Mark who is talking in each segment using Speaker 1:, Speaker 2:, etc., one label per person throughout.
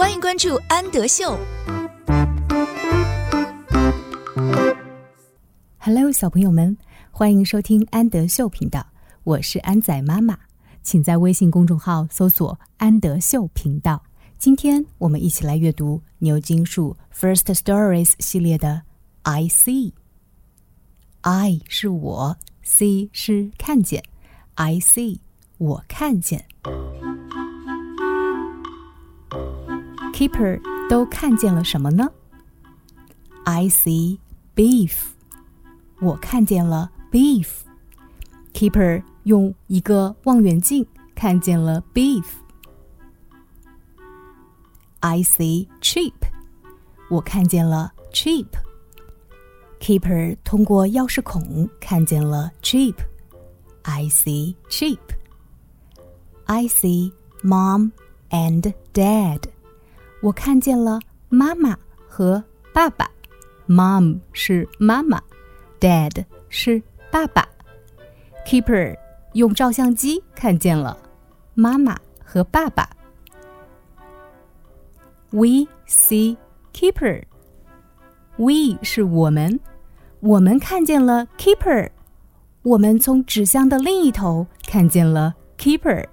Speaker 1: 欢迎关注安德秀。
Speaker 2: Hello，小朋友们，欢迎收听安德秀频道，我是安仔妈妈，请在微信公众号搜索“安德秀频道”。今天我们一起来阅读牛津树 First Stories 系列的 I See。I 是我，See 是看见，I see 我看见。Kipper 都看见了什么呢？I see Biff，我看见了 Biff。Kipper 用一个望远镜看见了 Biff。I see Chip，我看见了 Chip。Kipper 通过钥匙孔看见了 Chip。I see Chip。I see mom and dad。我看见了妈妈和爸爸。Mom 是妈妈。Dad 是爸爸，Keeper 用照相机看见了妈妈和爸爸。We see Keeper。We 是我们，我们看见了 Keeper。我们从纸箱的另一头看见了 Keeper。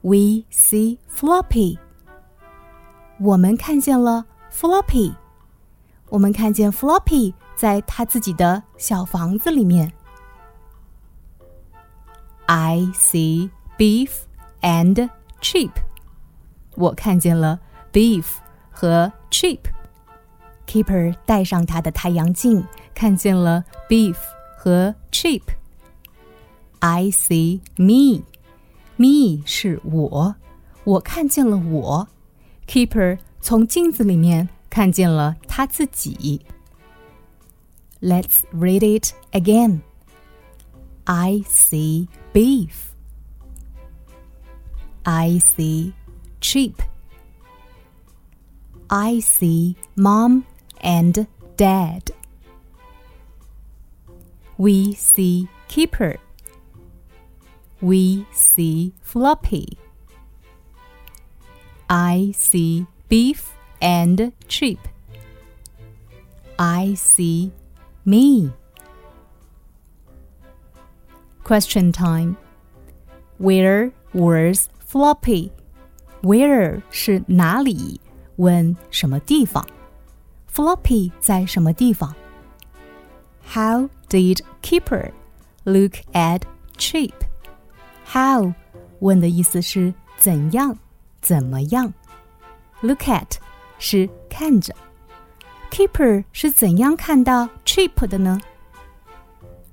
Speaker 2: We see Floppy。我们看见了 Floppy，我们看见 Floppy 在他自己的小房子里面。I see Biff and sheep，我看见了 Biff 和 sheep。Kipper 戴上他的太阳镜，看见了 Biff 和 sheep。I see me，me 是我，我看见了我。Kipper 从镜子里面看见了他自己。Let's read it again. I see Biff. I see Chip. I see mom and dad. We see Kipper. We see floppy. I see Biff and Chip. I see me. Question time. Where was Floppy? Where 是哪里？问什么地方？Floppy 在什么地方？How did Kipper look at Chip? How 问的意思是怎样？怎么样？Look at 是看着，Kipper 是怎样看到 Chip 的呢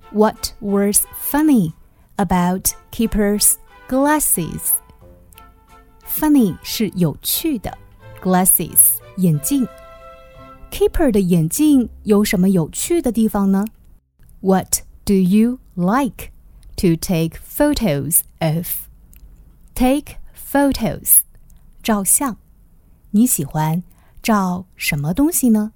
Speaker 2: ？What was funny about Kipper's glasses? Funny 是有趣的，glasses 眼镜。Kipper 的眼镜有什么有趣的地方呢？What do you like to take photos of? Take photos. 照相。你喜欢照什么东西呢？